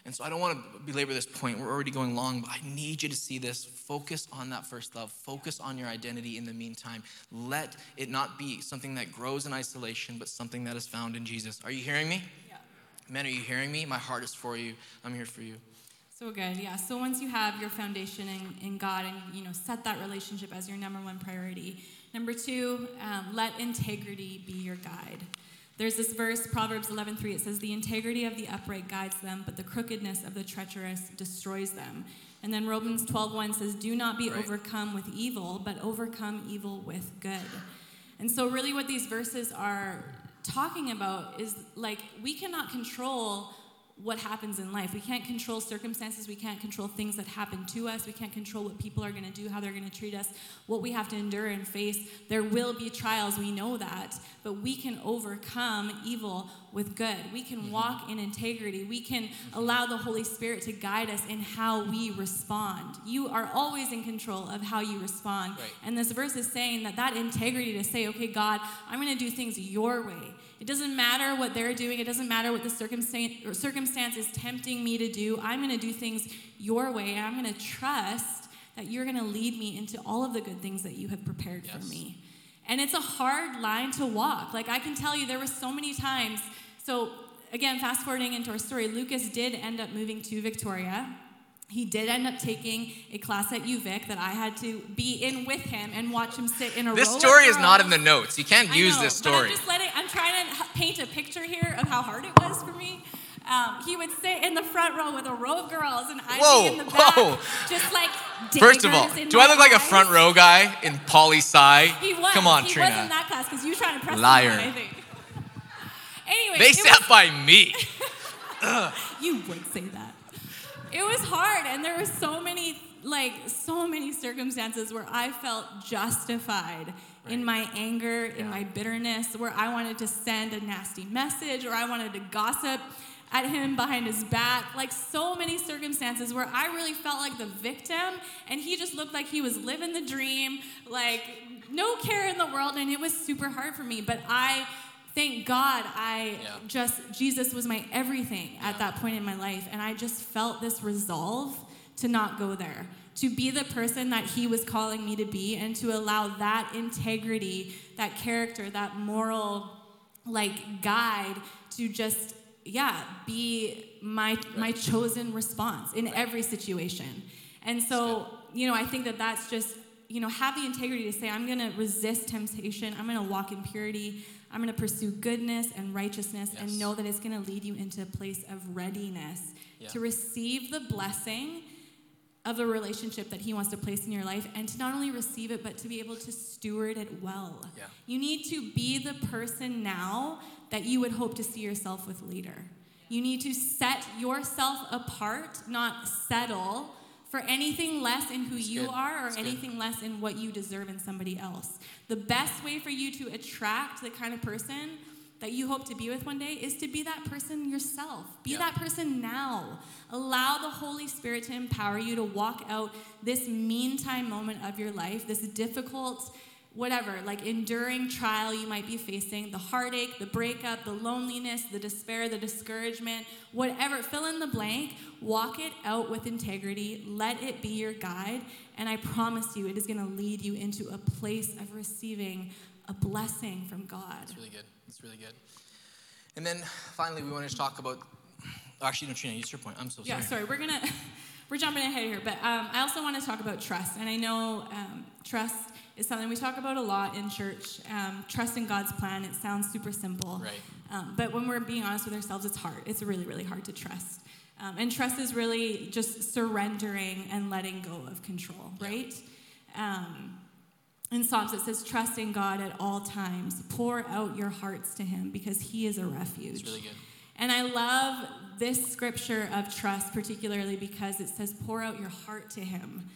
And so I don't want to belabor this point. We're already going long, but I need you to see this. Focus on that first love. Focus on your identity in the meantime. Let it not be something that grows in isolation, but something that is found in Jesus. Are you hearing me? Yeah. Men, are you hearing me? My heart is for you. I'm here for you. So good, yeah. So once you have your foundation in, in God and you know set that relationship as your number one priority. Number two, um, let integrity be your guide. There's this verse, Proverbs 11:3. It says, "The integrity of the upright guides them, but the crookedness of the treacherous destroys them." And then Romans 12:1 says, "Do not be right. overcome with evil, but overcome evil with good." And so, really, what these verses are talking about is like we cannot control what happens in life. We can't control circumstances. We can't control things that happen to us. We can't control what people are going to do, how they're going to treat us, what we have to endure and face. There will be trials. We know that. But we can overcome evil with good. We can mm-hmm. walk in integrity. We can allow the Holy Spirit to guide us in how we respond. You are always in control of how you respond. Right. And this verse is saying that that integrity to say, okay, God, I'm going to do things your way. It doesn't matter what they're doing. It doesn't matter what the circumstance, circumstance is tempting me to do. I'm going to do things your way. I'm going to trust that you're going to lead me into all of the good things that you have prepared yes. for me. And it's a hard line to walk. Like I can tell you, there were so many times. So, again, fast forwarding into our story, Lukas did end up moving to Victoria. He did end up taking a class at UVic that I had to be in with him and watch him sit in a This row of story is not in the notes. You can't I use know, this story. I'm just letting. I'm trying to paint a picture here of how hard it was for me. Um, he would sit in the front row with a row of girls, and I'd Whoa, be in the back, whoa. just like First of all, do I look like a front row guy in poli sci? He was. Come on, he Trina. was in that class because you were trying to press Liar. on, I think. Anyway, they sat was- by me. you would say that. It was hard, and there were so many, like, so many circumstances where I felt justified in my anger, in my bitterness, where I wanted to send a nasty message or I wanted to gossip at him behind his back. Like, so many circumstances where I really felt like the victim, and he just looked like he was living the dream, like, no care in the world, and it was super hard for me. But I, thank God, I Yeah. just Jesus was my everything at that point in my life. And I just felt this resolve to not go there to be the person that he was calling me to be and to allow that integrity that character that moral like guide to just yeah be my my chosen response in every situation. And so you know i think that that's just you know have the integrity to say i'm going to resist temptation. I'm going to walk in purity i'm going to pursue goodness and righteousness Yes. and know that it's going to lead you into a place of readiness Yeah. to receive the blessing of the relationship that he wants to place in your life and to not only receive it but to be able to steward it well Yeah. you need to be the person now that you would hope to see yourself with later you need to set yourself apart not settle for anything less in who you good. are or That's good. anything less in what you deserve in somebody else the best way for you to attract the kind of person that you hope to be with one day is to be that person yourself. Be that person now. Allow the Holy Spirit to empower you to walk out this meantime moment of your life, this difficult, whatever, like enduring trial you might be facing, the heartache, the breakup, the loneliness, the despair, the discouragement, whatever, fill in the blank. Walk it out with integrity. Let it be your guide. And I promise you, it is going to lead you into a place of receiving a blessing from God. It's really good. It's really good. And then finally, we want to talk about. Actually, no, Trina, use your point. I'm so sorry. Yeah, sorry, we're gonna we're jumping ahead here, but um, I also want to talk about trust, and I know um, trust is something we talk about a lot in church. Um, trust in God's plan. It sounds super simple, Right. Um, but when we're being honest with ourselves, it's hard. It's really, really hard to trust. Um, and trust is really just surrendering and letting go of control, right? Um, in Psalms, it says, Trust in God at all times. Pour out your hearts to Him because He is a refuge. It's really good. And I love this scripture of trust, particularly because it says, pour out your heart to Him.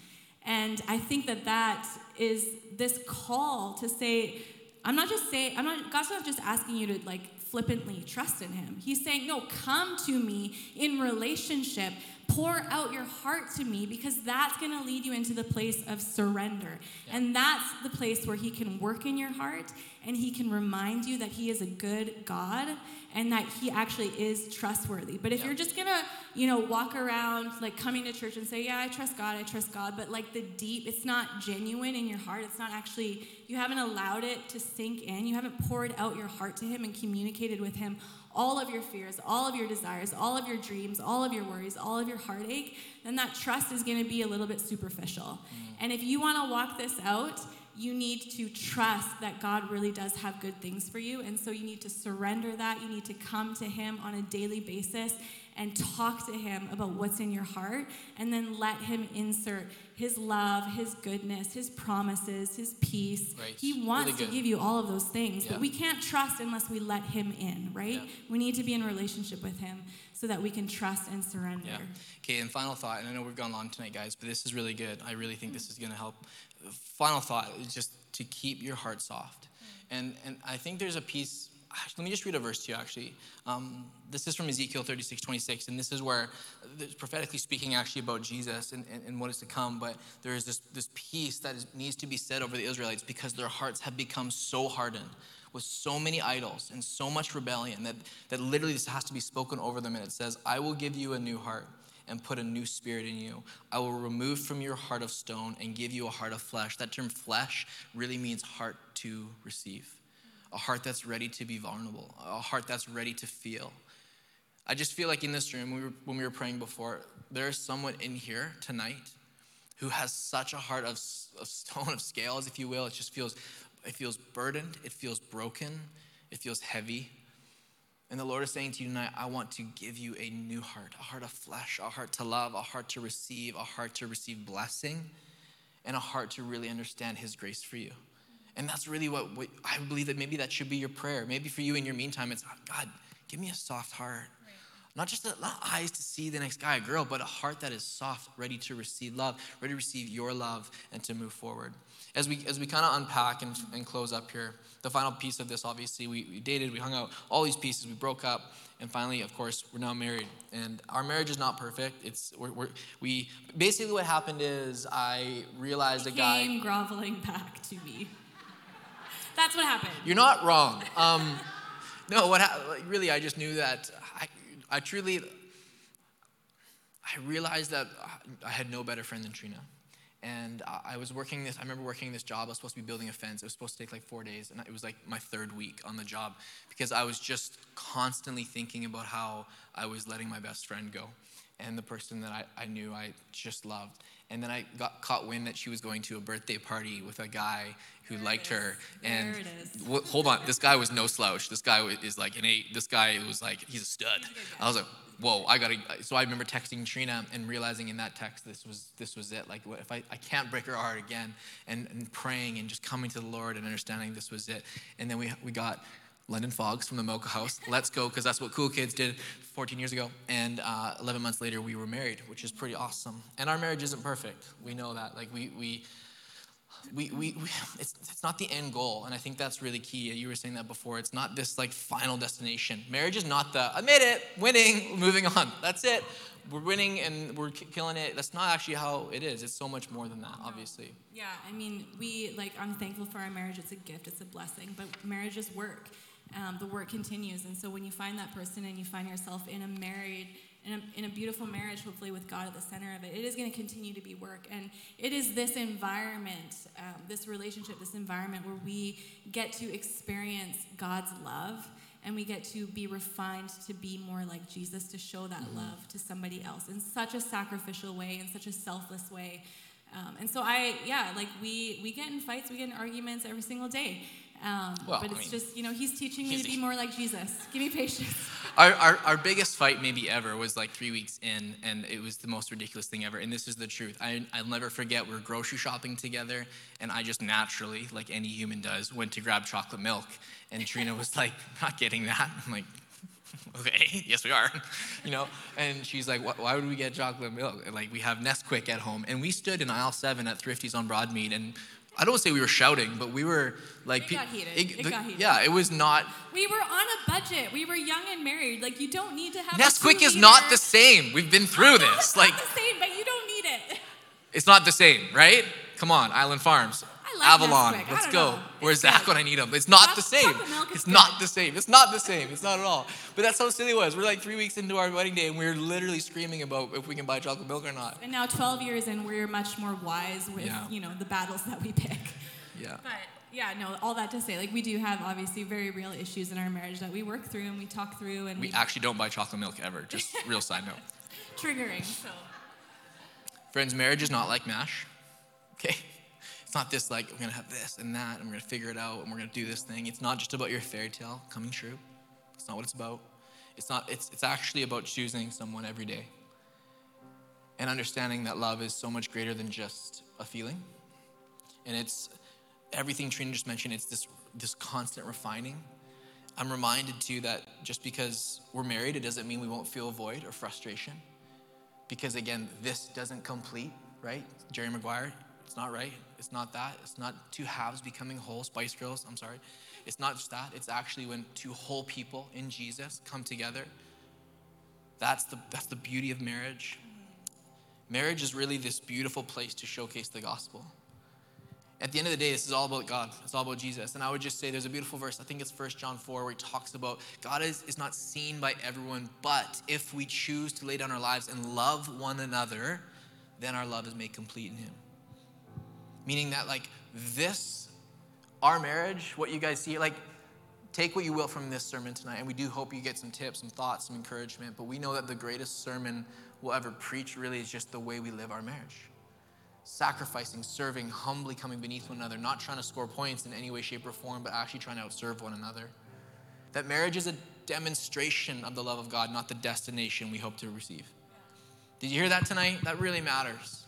And I think that that is this call to say, I'm not just saying, I'm not, God's not just asking you to like flippantly trust in Him. He's saying, no, come to me in relationship. Pour out your heart to me because that's going to lead you into the place of surrender. And that's the place where He can work in your heart and He can remind you that He is a good God and that He actually is trustworthy. But if Yeah. you're just going to, you know, walk around like coming to church and say, yeah, I trust God, I trust God, but like the deep, it's not genuine in your heart. It's not actually, you haven't allowed it to sink in. You haven't poured out your heart to Him and communicated with Him all of your fears, all of your desires, all of your dreams, all of your worries, all of your heartache, then that trust is going to be a little bit superficial. Mm. And if you want to walk this out, you need to trust that God really does have good things for you. And so you need to surrender that. You need to come to Him on a daily basis and talk to Him about what's in your heart, and then let Him insert His love, His goodness, His promises, His peace. Right. He wants Really to give you all of those things, Yeah. but we can't trust unless we let Him in, right? Yeah. We need to be in relationship with Him so that we can trust and surrender. Yeah. Okay, and final thought, and I know we've gone long tonight, guys, but this is really good. I really think this is going to help. Final thought is just to keep your heart soft. Mm. And, and I think there's a piece, let me just read a verse to you, actually. Um, this is from Ezekiel 36, 26, and this is where it's prophetically speaking actually about Jesus and, and, and what is to come, but there is this, this piece that is, needs to be said over the Israelites because their hearts have become so hardened with so many idols and so much rebellion that, that literally this has to be spoken over them. And it says, I will give you a new heart and put a new spirit in you. I will remove from your heart of stone and give you a heart of flesh. That term flesh really means heart to receive, a heart that's ready to be vulnerable, a heart that's ready to feel. I just feel like in this room, when we were, when we were praying before, there is someone in here tonight who has such a heart of, of stone, of scales, if you will. It just feels, it feels burdened, it feels broken, it feels heavy. And the Lord is saying to you tonight, I want to give you a new heart, a heart of flesh, a heart to love, a heart to receive, a heart to receive blessing, and a heart to really understand His grace for you. And that's really what, what I believe that maybe that should be your prayer. Maybe for you in your meantime, it's God, give me a soft heart. Not just a, not eyes to see the next guy or girl, but a heart that is soft, ready to receive love, ready to receive your love and to move forward. As we as we kind of unpack and, and close up here, the final piece of this, obviously, we, we dated, we hung out, all these pieces, we broke up, and finally, of course, we're now married. And our marriage is not perfect. It's we're, we're, we basically what happened is I realized he a guy came groveling back to me. That's what happened. You're not wrong. Um, no, what ha- really I just knew that I I truly, I realized that I had no better friend than Trina. And I was working this, I remember working this job. I was supposed to be building a fence. It was supposed to take like four days. And it was like my third week on the job because I was just constantly thinking about how I was letting my best friend go and the person that I, I knew I just loved. And then I got caught wind that she was going to a birthday party with a guy who there liked her. And w- hold on, this guy was no slouch. This guy is like an eight. This guy was like, he's a stud. I was like, whoa, I gotta. So I remember texting Trina and realizing in that text this was this was it. Like, what if I, I can't break her heart again, and, and praying and just coming to the Lord and understanding this was it. And then we we got London Fogs from the Mocha House. Let's go, because that's what cool kids did 14 years ago. And uh, 11 months later, we were married, which is pretty awesome. And our marriage isn't perfect. We know that. Like, we, we, we, we, we, it's, it's not the end goal. And i think that's really key. You were saying that before. It's not this like final destination. Marriage is not the i made it winning moving on. That's it. We're winning and we're killing it. That's not actually how it is. It's so much more than that obviously. Yeah i mean we like i'm thankful for our marriage. It's a gift. It's a blessing. But marriage is work um, the work continues. And so when you find that person and you find yourself in a married, in a, in a beautiful marriage, hopefully with God at the center of it, it is going to continue to be work. And it is this environment, um, this relationship, this environment where we get to experience God's love and we get to be refined to be more like Jesus, to show that mm-hmm. love to somebody else in such a sacrificial way, in such a selfless way. Um, and so I, yeah, like we we get in fights, we get in arguments every single day. Um, well, but it's I mean, just, you know, he's teaching me to be more like Jesus. Give me patience. Our, our, our, biggest fight, maybe ever, was like three weeks in, and it was the most ridiculous thing ever. And this is the truth. I, I'll never forget, we we're grocery shopping together, and I just naturally, like any human does, went to grab chocolate milk. And Trina was like, not getting that. I'm like, okay, yes we are, you know. And she's like, why would we get chocolate milk? And like we have Nesquik at home, and we stood in aisle seven at Thrifty's on Broadmead, and I don't say we were shouting, but we were like. It got heated. It, it the, got heated. Yeah, it was not. We were on a budget. We were young and married. Like you don't need to have. Nesquik is not the same. We've been through this. like It's not the same, but you don't need it. It's not the same, right? Come on, Island Farms like Avalon. Let's go. Know. Where's Zach good. when I need him? It's not the same. It's good. not the same. It's not the same. It's not at all. But that's how silly it was. We're like three weeks into our wedding day, and we're literally screaming about if we can buy chocolate milk or not. And now, 12 years in, we're much more wise with yeah. you know the battles that we pick. Yeah. But yeah, no, all that to say, like we do have obviously very real issues in our marriage that we work through and we talk through, and we, we actually don't buy chocolate milk ever. Just real side note. Triggering. So. Friends, marriage is not like mash. Okay. It's not this like, we're to have this and that, and we're to figure it out, and we're to do this thing. It's not just about your fairy tale coming true. It's not what it's about. It's, not, it's, it's actually about choosing someone every day and understanding that love is so much greater than just a feeling. And it's everything Trina just mentioned, it's this, this constant refining. I'm reminded too that just because we're married, it doesn't mean we won't feel void or frustration. Because again, this doesn't complete, right? Jerry Maguire, not right. It's not that. It's not two halves becoming whole, Spice Girls, I'm sorry. It's not just that. It's actually when two whole people in Jesus come together. That's the, that's the beauty of marriage. Marriage is really this beautiful place to showcase the gospel. At the end of the day, this is all about God. It's all about Jesus. And I would just say there's a beautiful verse. I think it's 1 John 4 where he talks about God is, is not seen by everyone, but if we choose to lay down our lives and love one another, then our love is made complete in him. Meaning that, like, this, our marriage, what you guys see, like, take what you will from this sermon tonight. And we do hope you get some tips, some thoughts, some encouragement. But we know that the greatest sermon we'll ever preach really is just the way we live our marriage sacrificing, serving, humbly coming beneath one another, not trying to score points in any way, shape, or form, but actually trying to outserve one another. That marriage is a demonstration of the love of God, not the destination we hope to receive. Did you hear that tonight? That really matters.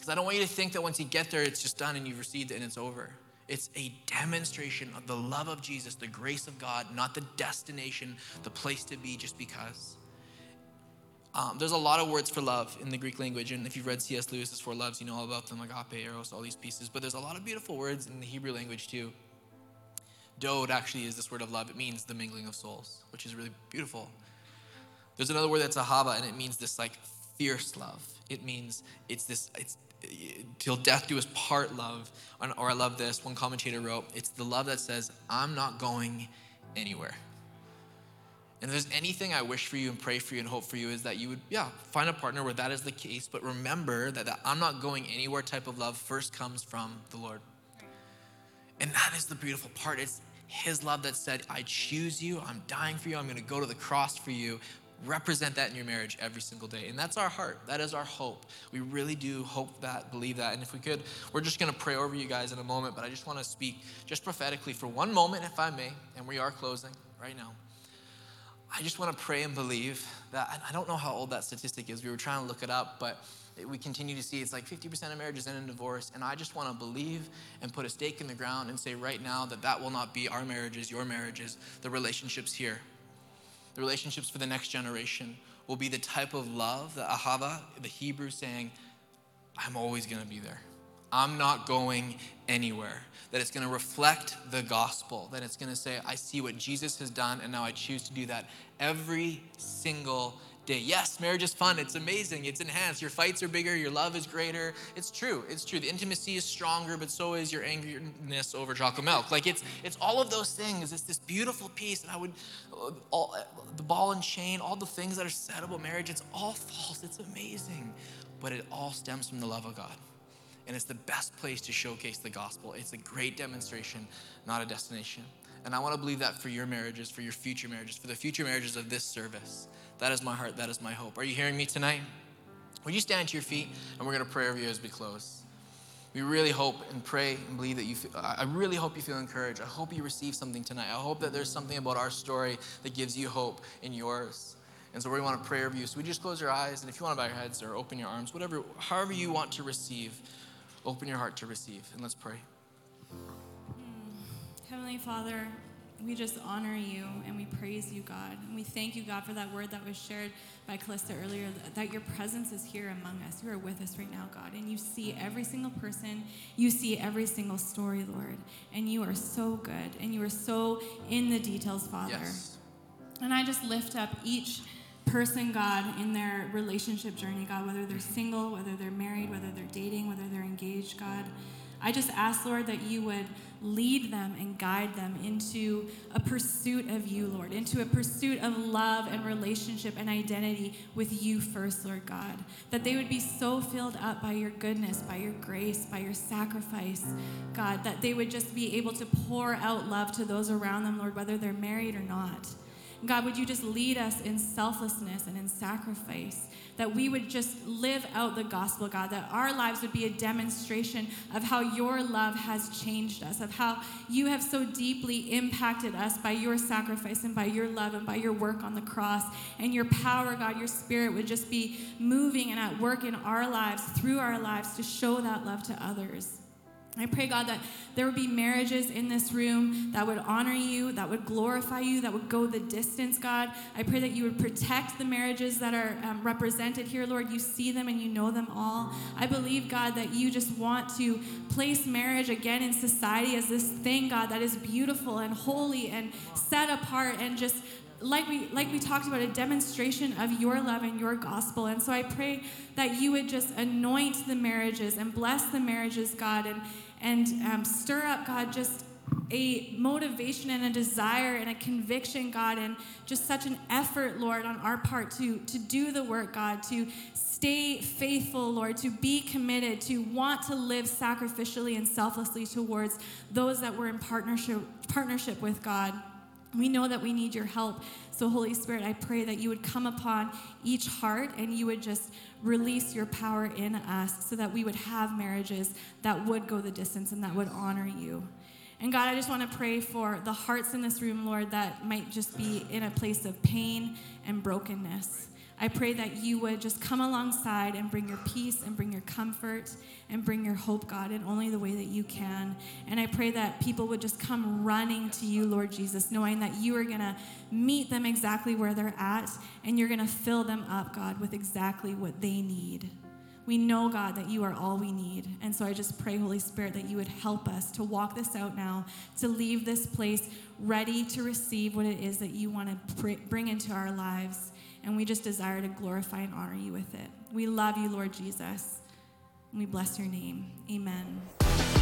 Because I don't want you to think that once you get there, it's just done and you've received it and it's over. It's a demonstration of the love of Jesus, the grace of God, not the destination, the place to be just because. Um, there's a lot of words for love in the Greek language, and if you've read C.S. Lewis's Four Loves, you know all about them, agape, eros, all these pieces. But there's a lot of beautiful words in the Hebrew language too. Dode actually is this word of love. It means the mingling of souls, which is really beautiful. There's another word that's ahava, and it means this like fierce love. It means it's this it's till death do us part love. Or I love this. One commentator wrote, "It's the love that says I'm not going anywhere." And if there's anything I wish for you and pray for you and hope for you is that you would, yeah, find a partner where that is the case. But remember that, that I'm not going anywhere type of love first comes from the Lord. And that is the beautiful part. It's His love that said, I choose you, I'm dying for you, I'm to go to the cross for you. Represent that in your marriage every single day. And that's our heart. That is our hope. We really do hope that, believe that. And if we could, we're just going to pray over you guys in a moment. But I just want to speak just prophetically for one moment, if I may. And we are closing right now. I just want to pray and believe that I don't know how old that statistic is. We were trying to look it up, but we continue to see it's like 50% of marriages end in divorce. And I just want to believe and put a stake in the ground and say right now that that will not be our marriages, your marriages, the relationships here. The relationships for the next generation will be the type of love that Ahava, the Hebrew saying, I'm always going to be there. I'm not going anywhere. That it's going to reflect the gospel. That it's going to say, I see what Jesus has done, and now I choose to do that every single day. Yes, marriage is fun. It's amazing. It's enhanced. Your fights are bigger. Your love is greater. It's true. It's true. The intimacy is stronger, but so is your angriness over chocolate milk. Like it's it's all of those things. It's this beautiful piece. And I would uh, all uh, the ball and chain, all the things that are said about marriage. It's all false. It's amazing, but it all stems from the love of God and it's the best place to showcase the gospel. It's a great demonstration, not a destination. And I want to believe that for your marriages, for your future marriages, for the future marriages of this service. That is my heart, that is my hope. Are you hearing me tonight? Would you stand to your feet and we're going to pray over you as we close? We really hope and pray and believe that you feel, I really hope you feel encouraged. I hope you receive something tonight. I hope that there's something about our story that gives you hope in yours. And so we want to pray over you. So we just close your eyes, and if you want to bow your heads or open your arms, whatever, however you want to receive open your heart to receive. And let's pray. Heavenly Father, we just honor you and we praise you, God. And we thank you, God, for that word that was shared by Callista earlier that your presence is here among us. You are with us right now, God. And you see every single person, you see every single story, Lord. And you are so good and you are so in the details, Father. Yes. And I just lift up each person, God, in their relationship journey, God, whether they're single, whether they're married, whether they're dating, whether they're engaged, God. I just ask, Lord, that you would lead them and guide them into a pursuit of you, Lord, into a pursuit of love and relationship and identity with you first, Lord God. That they would be so filled up by your goodness, by your grace, by your sacrifice, God, that they would just be able to pour out love to those around them, Lord, whether they're married or not. God, would you just lead us in selflessness and in sacrifice? That we would just live out the gospel, God, that our lives would be a demonstration of how your love has changed us, of how you have so deeply impacted us by your sacrifice and by your love and by your work on the cross. And your power, God, your spirit would just be moving and at work in our lives, through our lives, to show that love to others. I pray, God, that there would be marriages in this room that would honor you, that would glorify you, that would go the distance, God. I pray that you would protect the marriages that are um, represented here, Lord. You see them and you know them all. I believe, God, that you just want to place marriage again in society as this thing, God, that is beautiful and holy and set apart and just like we like we talked about a demonstration of your love and your gospel and so i pray that you would just anoint the marriages and bless the marriages god and and um, stir up, God, just a motivation and a desire and a conviction, God, and just such an effort, Lord, on our part to, to do the work, God, to stay faithful, Lord, to be committed, to want to live sacrificially and selflessly towards those that we're in partnership, partnership with, God. We know that we need your help. So, Holy Spirit, I pray that you would come upon each heart and you would just release your power in us so that we would have marriages that would go the distance and that would honor you. And God, I just want to pray for the hearts in this room, Lord, that might just be in a place of pain and brokenness. I pray that you would just come alongside and bring your peace and bring your comfort and bring your hope, God, in only the way that you can. And I pray that people would just come running to you, Lord Jesus, knowing that you are going to meet them exactly where they're at and you're going to fill them up, God, with exactly what they need. We know, God, that you are all we need. And so I just pray, Holy Spirit, that you would help us to walk this out now, to leave this place ready to receive what it is that you want to bring into our lives. And we just desire to glorify and honor you with it. We love you, Lord Jesus. And we bless your name. Amen.